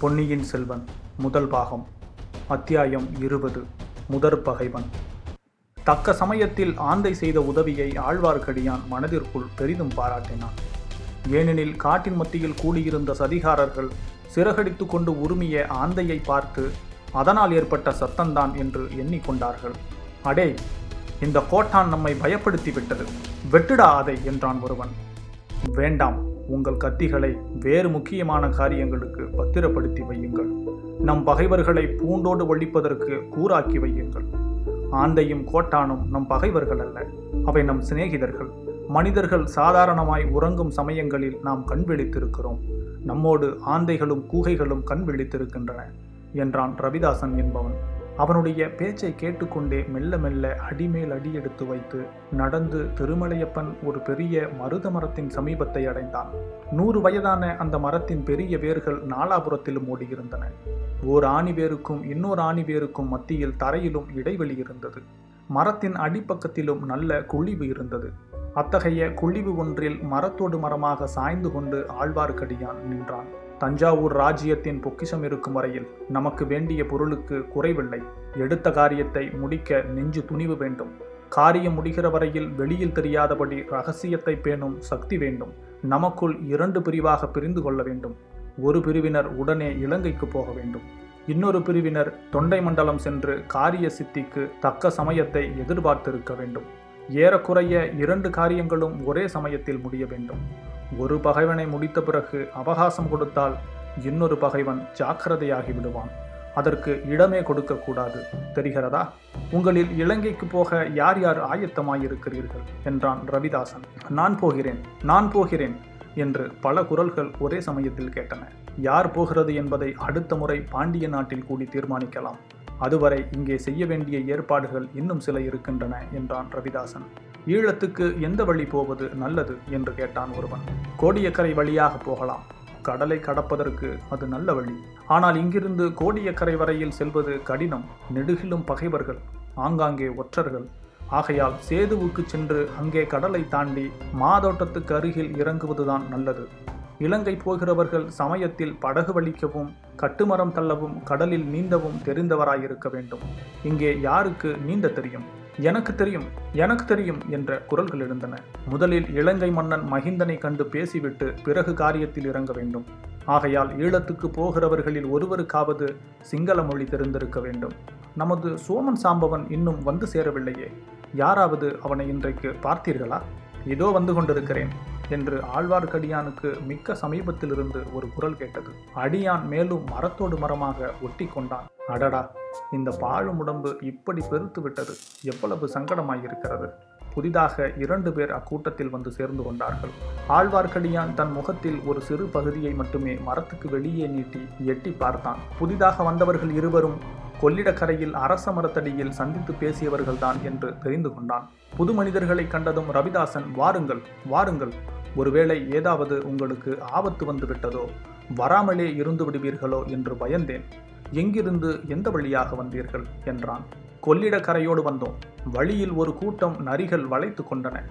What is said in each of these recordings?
பொன்னியின் செல்வன் முதல் பாகம் அத்தியாயம் இருபது முதற் பகைவன். தக்க சமயத்தில் ஆந்தை செய்த உதவியை ஆழ்வார்க்கடியான் மனதிற்குள் பெரிதும் பாராட்டினான். ஏனெனில் காட்டின் மத்தியில் கூடியிருந்த சதிகாரர்கள் சிறகடித்து கொண்டு உருமிய ஆந்தையை பார்த்து அதனால் ஏற்பட்ட சத்தந்தான் என்று எண்ணிக்கொண்டார்கள். அடே இந்த கோட்டான் நம்மை பயப்படுத்தி விட்டது வெட்டுடா அதை என்றான் ஒருவன். வேண்டாம் உங்கள் கத்திகளை வேறு முக்கியமான காரியங்களுக்கு பத்திரப்படுத்தி வையுங்கள். நம் பகைவர்களை பூண்டோடு ஒழிப்பதற்கு கூறாக்கி வையுங்கள். ஆந்தையும் கோட்டானும் நம் பகைவர்கள் அல்ல அவை நம் சிநேகிதர்கள். மனிதர்கள் சாதாரணமாய் உறங்கும் சமயங்களில் நாம் கண் விழித்திருக்கிறோம். நம்மோடு ஆந்தைகளும் கூகைகளும் கண் விழித்திருக்கின்றன என்றான் ரவிதாசன் என்பவன். அவனுடைய பேச்சை கேட்டுக்கொண்டே மெல்ல மெல்ல அடிமேல் அடி எடுத்து வைத்து நடந்து திருமலையப்பன் ஒரு பெரிய மருத மரத்தின் சமீபத்தை அடைந்தான். நூறு வயதான அந்த மரத்தின் பெரிய வேர்கள் நாலாபுரத்திலும் ஓடியிருந்தன. ஓர் ஆணி வேருக்கும் இன்னொரு ஆணி வேருக்கும் மத்தியில் தரையிலும் இடைவெளி இருந்தது. மரத்தின் அடிப்பக்கத்திலும் நல்ல குழிவு இருந்தது. அத்தகைய குழிவு ஒன்றில் மரத்தோடு மரமாக சாய்ந்து கொண்டு ஆழ்வார்க்கடியான் நின்றான். தஞ்சாவூர் ராஜ்யத்தின் பொக்கிஷம் இருக்கும் வரையில் நமக்கு வேண்டிய பொருளுக்கு குறைவில்லை. எடுத்த காரியத்தை முடிக்க நெஞ்சு துணிவு வேண்டும். காரியம் முடிகிற வரையில் வெளியில் தெரியாதபடி ரகசியத்தை பேணும் சக்தி வேண்டும். நமக்குள் இரண்டு பிரிவாக பிரிந்து கொள்ள வேண்டும். ஒரு பிரிவினர் உடனே இலங்கைக்கு போக வேண்டும். இன்னொரு பிரிவினர் தொண்டை மண்டலம் சென்று காரிய சித்திக்கு தக்க சமயத்தை எதிர்பார்த்திருக்க வேண்டும். ஏறக்குறைய இரண்டு காரியங்களும் ஒரே சமயத்தில் முடிய வேண்டும். ஒரு பகைவனை முடித்த பிறகு அவகாசம் கொடுத்தால் இன்னொரு பகைவன் ஜாக்கிரதையாகி விடுவான். அதற்கு இடமே கொடுக்கக்கூடாது. தெரிகிறதா? உங்களில் இலங்கைக்கு போக யார் யார் ஆயத்தமாயிருக்கிறீர்கள்? என்றான் ரவிதாசன். நான் போகிறேன் நான் போகிறேன் என்று பல குரல்கள் ஒரே சமயத்தில் கேட்டன. யார் போகிறது என்பதை அடுத்த முறை பாண்டிய நாட்டில் கூடி தீர்மானிக்கலாம். அதுவரை இங்கே செய்ய வேண்டிய ஏற்பாடுகள் இன்னும் சில இருக்கின்றன என்றான் ரவிதாசன். ஈழத்துக்கு எந்த வழி போவது நல்லது? என்று கேட்டான் ஒருவன். கோடியக்கரை வழியாக போகலாம். கடலை கடப்பதற்கு அது நல்ல வழி. ஆனால் இங்கிருந்து கோடியக்கரை வரையில் செல்வது கடினம். நெடுகிலும் பகைவர்கள் ஆங்காங்கே ஒற்றர்கள். ஆகையால் சேதுவுக்கு சென்று அங்கே கடலை தாண்டி மாதோட்டத்துக்கு அருகில் இறங்குவதுதான் நல்லது. இலங்கை போகிறவர்கள் சமயத்தில் படகு வலிக்கவும் கட்டுமரம் தள்ளவும் கடலில் நீந்தவும் தெரிந்தவராயிருக்க வேண்டும். இங்கே யாருக்கு நீந்த தெரியும்? எனக்கு தெரியும் எனக்கு தெரியும் என்ற குரல்கள் இருந்தன முதலில் இலங்கை மன்னன் மகிந்தனை கண்டு பேசிவிட்டு பிறகு காரியத்தில் இறங்க வேண்டும். ஆகையால் ஈழத்துக்கு போகிறவர்களில் ஒருவருக்காவது சிங்கள மொழி தெரிந்திருக்க வேண்டும். நமது சோமன் சாம்பவன் இன்னும் வந்து சேரவில்லையே. யாராவது அவனை இன்றைக்கு பார்த்தீர்களா? இதோ வந்து கொண்டிருக்கிறேன். என்று ஆழ்வார்க்கடியானுக்கு மிக்க சமீபத்திலிருந்து ஒரு குரல் கேட்டது. அடியான் மேலும் மரத்தோடு மரமாக ஒட்டி கொண்டான் அடடா இந்த பாழும் உடம்பு இப்படி பெருத்து விட்டது. எவ்வளவு சங்கடமாயிருக்கிறது. புதிதாக இரண்டு பேர் அக்கூட்டத்தில் வந்து சேர்ந்து கொண்டார்கள். ஆழ்வார்க்கடியான் தன் முகத்தில் ஒரு சிறு பகுதியை மட்டுமே மரத்துக்கு வெளியே நீட்டி எட்டி பார்த்தான். புதிதாக வந்தவர்கள் இருவரும் கொள்ளிடக்கரையில் அரச மரத்தடியில் சந்தித்து பேசியவர்கள்தான் என்று தெரிந்து கொண்டான். புது மனிதர்களை கண்டதும் ரவிதாசன் வாருங்கள் வாருங்கள். ஒருவேளை ஏதாவது உங்களுக்கு ஆபத்து வந்து விட்டதோ வராமலே இருந்து விடுவீர்களோ என்று பயந்தேன். எங்கிருந்து எந்த வழியாக வந்தீர்கள்? என்றான். கொள்ளிடக்கரையோடு வந்தோம். வழியில் ஒரு கூட்டம் நரிகள் வளைத்து கொண்டன.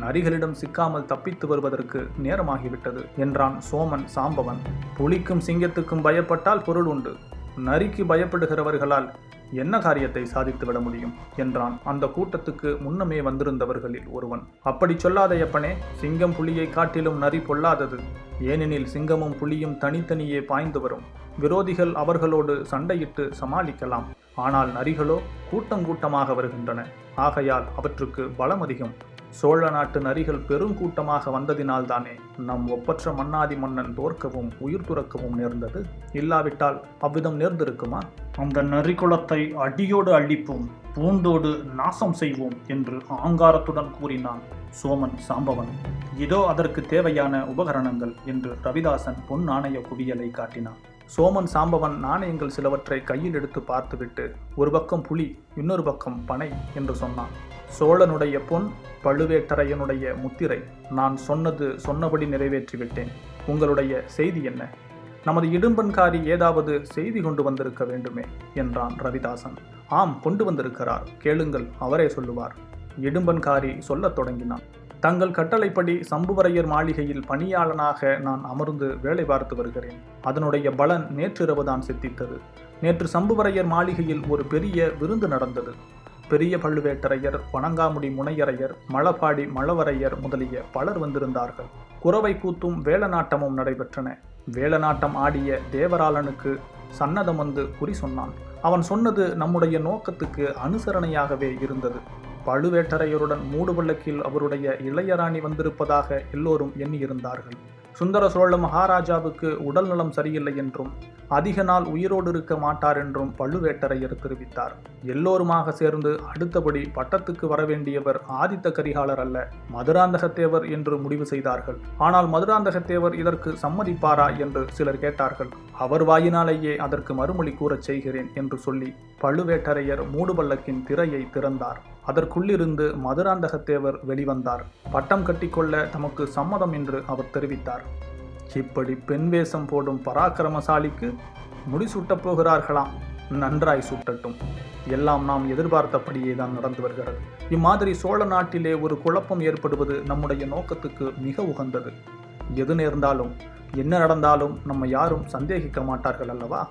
நரிகளிடம் சிக்காமல் தப்பித்து வருவதற்கு நேரமாகிவிட்டது என்றான் சோமன் சாம்பவன். புலிக்கும் சிங்கத்துக்கும் பயப்பட்டால் பொருள் உண்டு. நரிக்கு பயப்படுகிறவர்களால் என்ன காரியத்தை சாதித்து விட முடியும்? என்றான். அந்த கூட்டத்துக்கு முன்னமே வந்திருந்தவர்களில் ஒருவன். அப்படி சொல்லாதையப்பனே சிங்கம் புலியை காட்டிலும் நரி பொல்லாதது. ஏனெனில் சிங்கமும் புலியும் தனித்தனியே பாய்ந்து வரும். விரோதிகள் அவர்களோடு சண்டையிட்டு சமாளிக்கலாம். ஆனால் நரிகளோ கூட்டம் கூட்டமாக வருகின்றன. ஆகையால் அவற்றுக்கு பலம் அதிகம். சோழ நாட்டு நரிகள் பெருங்கூட்டமாக வந்ததினால்தானே நம் ஒப்பற்ற மன்னாதி மன்னன் தோற்கவும் உயிர் துறக்கவும் நேர்ந்தது? இல்லாவிட்டால் அவ்விதம் நேர்ந்திருக்குமா? அந்த நரிக்குளத்தை அடியோடு அழிப்போம் பூண்டோடு நாசம் செய்வோம் என்று ஆங்காரத்துடன் கூறினான் சோமன் சாம்பவன். இதோ அதற்கு தேவையான உபகரணங்கள் என்று ரவிதாசன் பொன் நாணய குவியலை காட்டினான். சோமன் சாம்பவன் நாணயங்கள் சிலவற்றை கையில் எடுத்து பார்த்துவிட்டு ஒரு பக்கம் புலி இன்னொரு பக்கம் பனை என்று சொன்னான். சோழனுடைய பொன் பழுவேட்டரையனுடைய முத்திரை நான் சொன்னது சொன்னபடி நிறைவேற்றிவிட்டேன் உங்களுடைய செய்தி என்ன? நமது இடும்பன்காரி ஏதாவது செய்தி கொண்டு வந்திருக்க வேண்டுமே என்றான் ரவிதாசன். ஆம் கொண்டு வந்திருக்கிறார். கேளுங்கள் அவரே சொல்லுவார். இடும்பன்காரி சொல்லத் தொடங்கினான். தங்கள் கட்டளைப்படி சம்புவரையர் மாளிகையில் பணியாளனாக நான் அமர்ந்து வேலை பார்த்து வருகிறேன். அதனுடைய பலன் நேற்றிரவுதான் சித்தித்தது. நேற்று சம்புவரையர் மாளிகையில் ஒரு பெரிய விருந்து நடந்தது. பெரிய பழுவேட்டரையர் வணங்காமுடி முனையரையர் மலபாடி மழவரையர் முதலிய பலர் வந்திருந்தார்கள். குறவை கூத்தும் வேலநாட்டமும் நடைபெற்றன. வேலநாட்டம் ஆடிய தேவராளனுக்கு சன்னதம் வந்து குறி சொன்னான். அவன் சொன்னது நம்முடைய நோக்கத்துக்கு அனுசரணையாகவே இருந்தது. பழுவேட்டரையருடன் மூடுபள்ளக்கில் அவருடைய இளையராணி வந்திருப்பதாக எல்லோரும் எண்ணியிருந்தார்கள். சுந்தர சோழ மகாராஜாவுக்கு உடல் நலம் சரியில்லை என்றும் அதிக நாள் உயிரோடு இருக்க மாட்டார் என்றும் பழுவேட்டரையர் தெரிவித்தார். எல்லோருமாக சேர்ந்து அடுத்தபடி பட்டத்துக்கு வரவேண்டியவர் ஆதித்த கரிகாலர் அல்ல மதுராந்தகத்தேவர் என்று முடிவு செய்தார்கள். ஆனால் மதுராந்தகத்தேவர் இதற்கு சம்மதிப்பாரா என்று சிலர் கேட்டார்கள். அவர் வாயினாலேயே அதற்கு மறுமொழி கூறச் செய்கிறேன் என்று சொல்லி பழுவேட்டரையர் மூடுபள்ளக்கின் திரையை திறந்தார். அதற்குள்ளிருந்து மதுராந்தகத்தேவர் வெளிவந்தார். பட்டம் கட்டிக்கொள்ள தமக்கு சம்மதம் என்று அவர் தெரிவித்தார். இப்படி பெண் வேஷம் போடும் பராக்கிரமசாலிக்கு முடிசூட்டப் போகிறார்களாம். நன்றாய் சூட்டட்டும். எல்லாம் நாம் எதிர்பார்த்தபடியே தான் நடந்து வருகிறது. இம்மாதிரி சோழ நாட்டிலே ஒரு குழப்பம் ஏற்படுவது நம்முடைய நோக்கத்துக்கு மிக உகந்தது. எது நேர்ந்தாலும் என்ன நடந்தாலும் நம்ம யாரும் சந்தேகிக்க மாட்டார்கள் அல்லவா?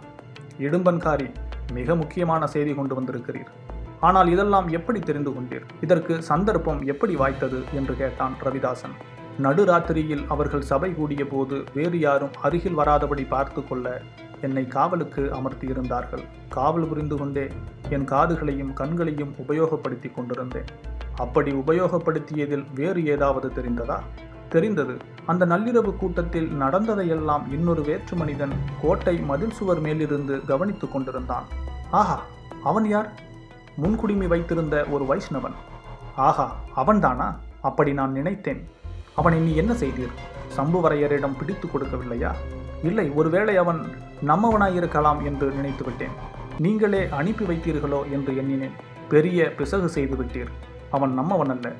இடும்பன்காரி மிக முக்கியமான செய்தி கொண்டு வந்திருக்கிறீர். ஆனால் இதெல்லாம் எப்படி தெரிந்து கொண்டீர்? இதற்கு சந்தர்ப்பம் எப்படி வாய்த்தது? என்று கேட்டான் ரவிதாசன். நடுராத்திரியில் அவர்கள் சபை கூடிய போது வேறு யாரும் அருகில் வராதபடி பார்த்து கொள்ள என்னை காவலுக்கு அமர்த்தியிருந்தார்கள். காவல் புரிந்து கொண்டே என் காதுகளையும் கண்களையும் உபயோகப்படுத்தி கொண்டிருந்தேன். அப்படி உபயோகப்படுத்தியதில் வேறு ஏதாவது தெரிந்ததா? தெரிந்தது. அந்த நள்ளிரவு கூட்டத்தில் நடந்ததையெல்லாம் இன்னொரு வேற்று மனிதன் கோட்டை மதில் சுவர் மேலிருந்து கவனித்துக் கொண்டிருந்தான். ஆஹா அவன் யார்? முன்குடிமை வைத்திருந்த ஒரு வைஷ்ணவன். ஆஹா அவன்தானா? அப்படி நான் நினைத்தேன். அவனை நீ என்ன செய்தீர்? சம்புவரையரிடம் பிடித்து கொடுக்கவில்லையா? இல்லை ஒருவேளை அவன் நம்மவனாயிருக்கலாம் என்று நினைத்து விட்டேன் நீங்களே அனுப்பி வைத்தீர்களோ என்று எண்ணினேன். பெரிய பிசகு செய்து விட்டீர். அவன் நம்மவன் அல்ல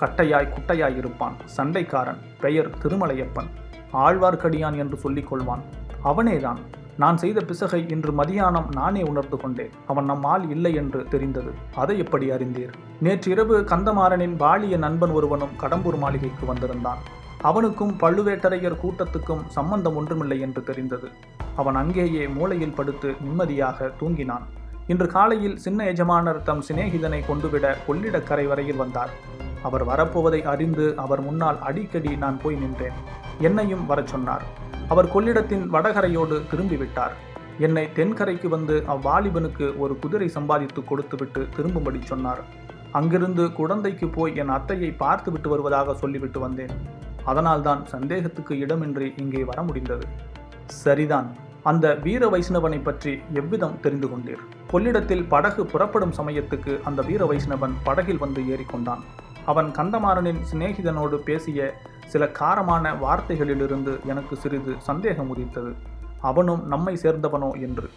கட்டையாய் குட்டையாய் இருப்பான் சண்டைக்காரன். பெயர் திருமலையப்பன். ஆழ்வார்க்கடியான் என்று சொல்லிக் கொள்வான். அவனேதான். நான் செய்த பிசகை இன்று மதியானம் நானே உணர்ந்து கொண்டேன். அவன் நம்மால் இல்லை என்று தெரிந்தது. அதை எப்படி அறிந்தீர்? நேற்றிரவு கந்தமாறனின் பாலிய நண்பன் ஒருவனும் கடம்பூர் மாளிகைக்கு வந்திருந்தான். அவனுக்கும் பழுவேட்டரையர் கூட்டத்துக்கும் சம்பந்தம் ஒன்றுமில்லை என்று தெரிந்தது. அவன் அங்கேயே மூளையில் படுத்து நிம்மதியாக தூங்கினான். இன்று காலையில் சின்ன எஜமானர் தம் சிநேகிதனை கொண்டுவிட கொள்ளிடக்கரை வரையில் வந்தார். அவர் வரப்போவதை அறிந்து அவர் முன்னால் அடிக்கடி நான் போய் நின்றேன். என்னையும் வரச் சொன்னார். அவர் கொள்ளிடத்தின் வடகரையோடு திரும்பிவிட்டார். என்னை தென்கரைக்கு வந்து அவ்வாலிபனுக்கு ஒரு குதிரை சம்பாதித்து கொடுத்துவிட்டு திரும்பும்படி சொன்னார். அங்கிருந்து குழந்தைக்கு போய் என் அத்தையை பார்த்துவிட்டு வருவதாக சொல்லிவிட்டு வந்தேன். அதனால்தான் சந்தேகத்துக்கு இடமின்றி இங்கே வர முடிந்தது. சரிதான். அந்த வீர வைஷ்ணவனை பற்றி எவ்விதம் தெரிந்து கொண்டீர்? கொள்ளிடத்தில் படகு புறப்படும் சமயத்துக்கு அந்த வீர வைஷ்ணவன் படகில் வந்து ஏறிக்கொண்டான். அவன் கந்தமாறனின் சிநேகிதனோடு பேசிய சில காரமான வார்த்தைகளிலிருந்து எனக்கு சிறிது சந்தேகம் உதித்தது. அவனும் நம்மை சேர்ந்தவனோ என்று.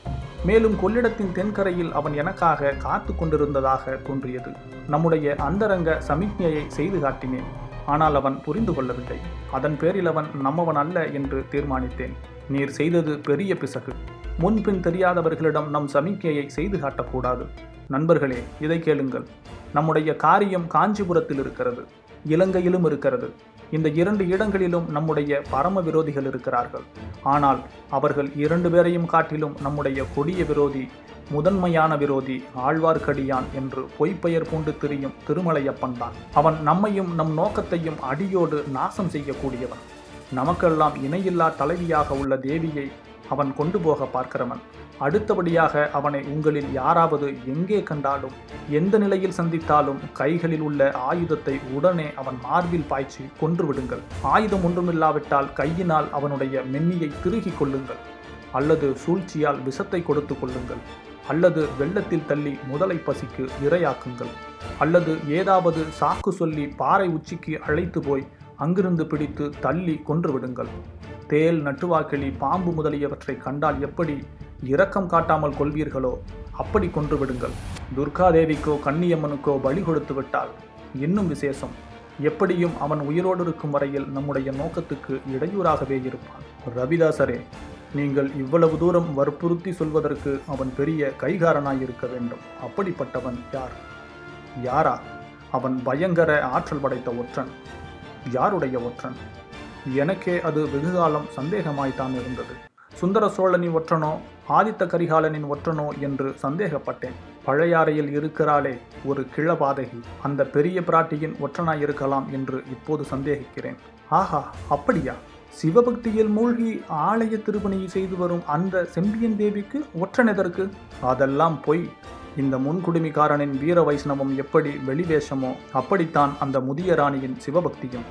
மேலும் கொள்ளிடத்தின் தென்கரையில் அவன் எனக்காக காத்து கொண்டிருந்ததாக தோன்றியது. நம்முடைய அந்தரங்க சமிக்ஞையை செய்து காட்டினேன். ஆனால் அவன் புரிந்து கொள்ளவில்லை. அதன் பேரில் அவன் நம்மவன் அல்ல என்று தீர்மானித்தேன். நீர் செய்தது பெரிய பிசகு. முன்பின் தெரியாதவர்களிடம் நம் சமிக்ஞையை செய்து காட்டக்கூடாது. நண்பர்களே இதை கேளுங்கள். நம்முடைய காரியம் காஞ்சிபுரத்தில் இருக்கிறது. இலங்கையிலும் இருக்கிறது. இந்த இரண்டு இடங்களிலும் நம்முடைய பரம விரோதிகள் இருக்கிறார்கள். ஆனால் அவர்கள் இரண்டு பேரையும் காட்டிலும் நம்முடைய கொடிய விரோதி முதன்மையான விரோதி ஆழ்வார்க்கடியான் என்று பொய்ப்பெயர் பூண்டு திரியும் திருமலையப்பன் தான். அவன் நம்மையும் நம் நோக்கத்தையும் அடியோடு நாசம் செய்யக்கூடியவன். நமக்கெல்லாம் இணையில்லா தலைவியாக உள்ள தேவியை அவன் கொண்டு போக பார்க்கிறவன். அடுத்தபடியாக அவனை உங்களில் யாராவது எங்கே கண்டாலும் எந்த நிலையில் சந்தித்தாலும் கைகளில் உள்ள ஆயுதத்தை உடனே அவன் மார்பில் பாய்ச்சி கொன்றுவிடுங்கள். ஆயுதம் ஒன்றுமில்லாவிட்டால் கையினால் அவனுடைய மென்னியை திருகிக் கொள்ளுங்கள். அல்லது சூழ்ச்சியால் விஷத்தை கொடுத்து கொள்ளுங்கள். அல்லது வெள்ளத்தில் தள்ளி முதலை பசிக்கு இரையாக்குங்கள். அல்லது ஏதாவது சாக்கு சொல்லி பாறை உச்சிக்கு அழைத்து போய் அங்கிருந்து பிடித்து தள்ளி கொன்றுவிடுங்கள். தேல் நட்டுவாக்கிளி பாம்பு முதலியவற்றை கண்டால் எப்படி இரக்கம் காட்டாமல் கொள்வீர்களோ? அப்படி கொன்று விடுங்கள். துர்காதேவிக்கோ கன்னியம்மனுக்கோ பலி கொடுத்து விட்டால் இன்னும் விசேஷம். எப்படியும் அவன் உயிரோடு இருக்கும் வரையில் நம்முடைய நோக்கத்துக்கு இடையூறாகவே இருப்பான். ரவிதாசரே நீங்கள் இவ்வளவு தூரம் வற்புறுத்தி சொல்வதற்கு அவன் பெரிய கைகாரனாயிருக்க வேண்டும். அப்படிப்பட்டவன் யார்? யாரா? அவன் பயங்கர ஆற்றல் படைத்த ஒற்றன். யாருடைய ஒற்றன்? எனக்கே அது வெகுகாலம் சந்தேகமாய்த்தான் இருந்தது. சுந்தர சோழனின் ஒற்றனோ ஆதித்த கரிகாலனின் ஒற்றனோ என்று சந்தேகப்பட்டேன். பழையாறையில் இருக்கிறாளே ஒரு கிழபாதகி. அந்த பெரிய பிராட்டியின் ஒற்றனாய் இருக்கலாம் என்று இப்போது சந்தேகிக்கிறேன். ஆஹா அப்படியா? சிவபக்தியில் மூழ்கி ஆலய திருப்பணியை செய்து வரும் அந்த செம்பியன் தேவிக்கு ஒற்றன் எதற்கு? அதெல்லாம் பொய். இந்த முன்குடுமிக்காரனின் வீர வைஷ்ணவம் எப்படி வெளிவேஷமோ அப்படித்தான் அந்த முதிய ராணியின் சிவபக்தியும்.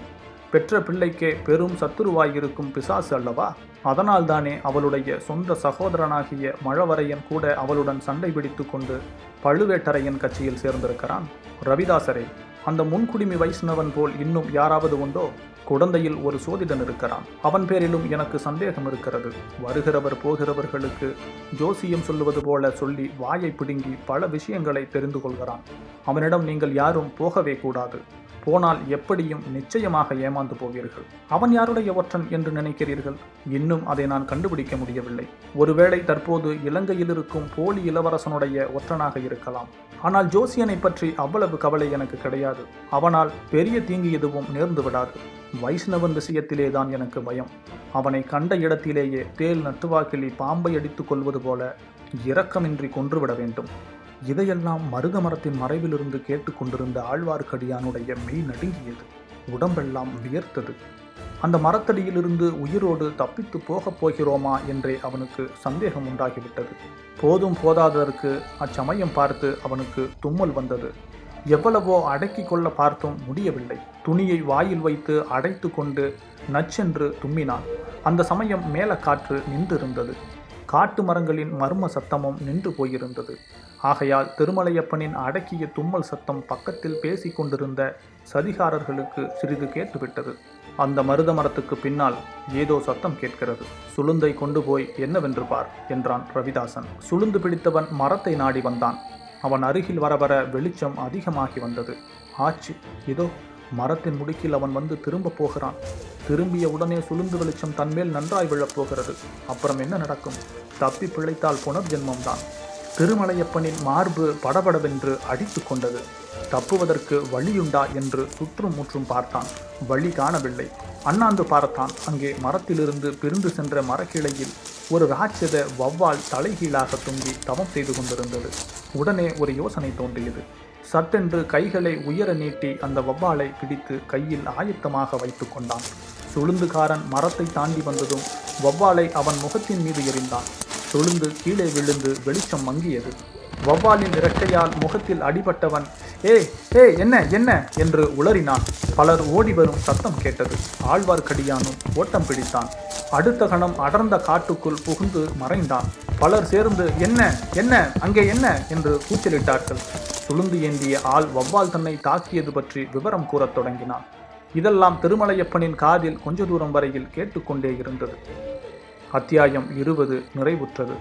பெற்ற பிள்ளைக்கே பெரும் சத்துருவாயிருக்கும் பிசாசு அல்லவா? அதனால்தானே அவளுடைய சொந்த சகோதரனாகிய மழவரையன் கூட அவளுடன் சண்டை பிடித்து கொண்டு பழுவேட்டரையன் கட்சியில் சேர்ந்திருக்கிறான். ரவிதாசரே அந்த முன்குடிமி வைஷ்ணவன் போல் இன்னும் யாராவது உண்டோ? குழந்தையில் ஒரு சோதிடன் இருக்கிறான். அவன் பேரிலும் எனக்கு சந்தேகம் இருக்கிறது. வருகிறவர் போகிறவர்களுக்கு ஜோசியம் சொல்லுவது போல சொல்லி வாயை பிடுங்கி பல விஷயங்களை தெரிந்து கொள்கிறான். அவனிடம் நீங்கள் யாரும் போகவே கூடாது. போனால் எப்படியும் நிச்சயமாக ஏமாந்து போவீர்கள். அவன் யாருடைய ஒற்றன் என்று நினைக்கிறீர்கள்? இன்னும் அதை நான் கண்டுபிடிக்க முடியவில்லை. ஒருவேளை தற்போது இலங்கையில் இருக்கும் போலி இளவரசனுடைய ஒற்றனாக இருக்கலாம். ஆனால் ஜோசியனை பற்றி அவ்வளவு கவலை எனக்கு கிடையாது. அவனால் பெரிய தீங்கு எதுவும் நேர்ந்து விடாது. வைஷ்ணவன் விஷயத்திலே தான் எனக்கு பயம். அவனை கண்ட இடத்திலேயே தேல் நட்டுவாக்கிலி பாம்பை அடித்துக் கொள்வது போல இரக்கமின்றி கொன்றுவிட வேண்டும். இதையெல்லாம் மருத மரத்தின் மறைவிலிருந்து கேட்டுக்கொண்டிருந்த ஆழ்வார்க்கடியானுடைய மெய் நடுங்கியது. உடம்பெல்லாம் வியர்த்தது. அந்த மரத்தடியிலிருந்து உயிரோடு தப்பித்து போகப் போகிறோமா என்றே அவனுக்கு சந்தேகம் உண்டாகிவிட்டது. போதும் போதாததற்கு அச்சமயம் பார்த்து அவனுக்கு தும்மல் வந்தது. எவ்வளவோ அடக்கி கொள்ள பார்த்தும் முடியவில்லை. துணியை வாயில் வைத்து அடைத்து கொண்டு நச்சென்று தும்மினான். அந்த சமயம் மேலக்காற்று நின்றிருந்தது. காட்டு மரங்களின் மர்ம சத்தமும் நின்று போயிருந்தது. ஆகையால் திருமலையப்பனின் அடக்கிய தும்மல் சத்தம் பக்கத்தில் பேசி கொண்டிருந்த சதிகாரர்களுக்கு சிறிது கேட்டுவிட்டது. அந்த மருத மரத்துக்கு பின்னால் ஏதோ சத்தம் கேட்கிறது. சுளுந்தை கொண்டு போய் என்னவென்று பார் என்றான் ரவிதாசன். சுளுந்து பிடித்தவன் மரத்தை நாடி வந்தான். அவன் அருகில் வர வர வெளிச்சம் அதிகமாகி வந்தது. ஆச்சு இதோ மரத்தின் முடுக்கில் அவன் வந்து திரும்ப போகிறான். திரும்பிய உடனே சுளுந்து வெளிச்சம் தன்மேல் நன்றாய் விழப் போகிறது. அப்புறம் என்ன நடக்கும்? தப்பி பிழைத்தால் புனர்ஜென்மம்தான். திருமலையப்பனின் மார்பு படபடவென்று அடித்து கொண்டது. தப்புவதற்கு வழியுண்டா என்று சுற்றும் முற்றும் பார்த்தான். வழி காணவில்லை. அண்ணாந்து பார்த்தான். அங்கே மரத்திலிருந்து பிரிந்து சென்ற மரக்கிளையில் ஒரு ராட்சத வவ்வால் தலைகீழாக தொங்கி தவம் செய்து கொண்டிருந்தது. உடனே ஒரு யோசனை தோன்றியது. சட்டென்று கைகளை உயர நீட்டி அந்த வவ்வாலை பிடித்து கையில் ஆயத்தமாக வைத்து கொண்டான். சுளுந்துகாரன் மரத்தை தாண்டி வந்ததும் வவ்வாலை அவன் முகத்தின் மீது எறிந்தான். தொழுந்து கீழே விழுந்து வெளிச்சம் மங்கியது. வவ்வாலின் இறக்கையால் முகத்தில் அடிபட்டவன் ஏ ஏ என்ன என்ன? என்று உளறினான். பலர் ஓடி வரும் சத்தம் கேட்டது. ஆழ்வார்க்கடியானும் ஓட்டம் பிடித்தான். அடுத்த கணம் அடர்ந்த காட்டுக்குள் புகுந்து மறைந்தான். பலர் சேர்ந்து என்ன என்ன அங்கே என்ன? என்று கூச்சலிட்டார்கள். சுளுந்து ஏந்திய ஆள் வவ்வால் தன்னை தாக்கியது பற்றி விவரம் கூறத் தொடங்கினான். இதெல்லாம் திருமலையப்பனின் காதில் கொஞ்ச தூரம் வரையில் கேட்டுக்கொண்டே இருந்தது. அத்தியாயம் இருபது நிறைவுற்றது.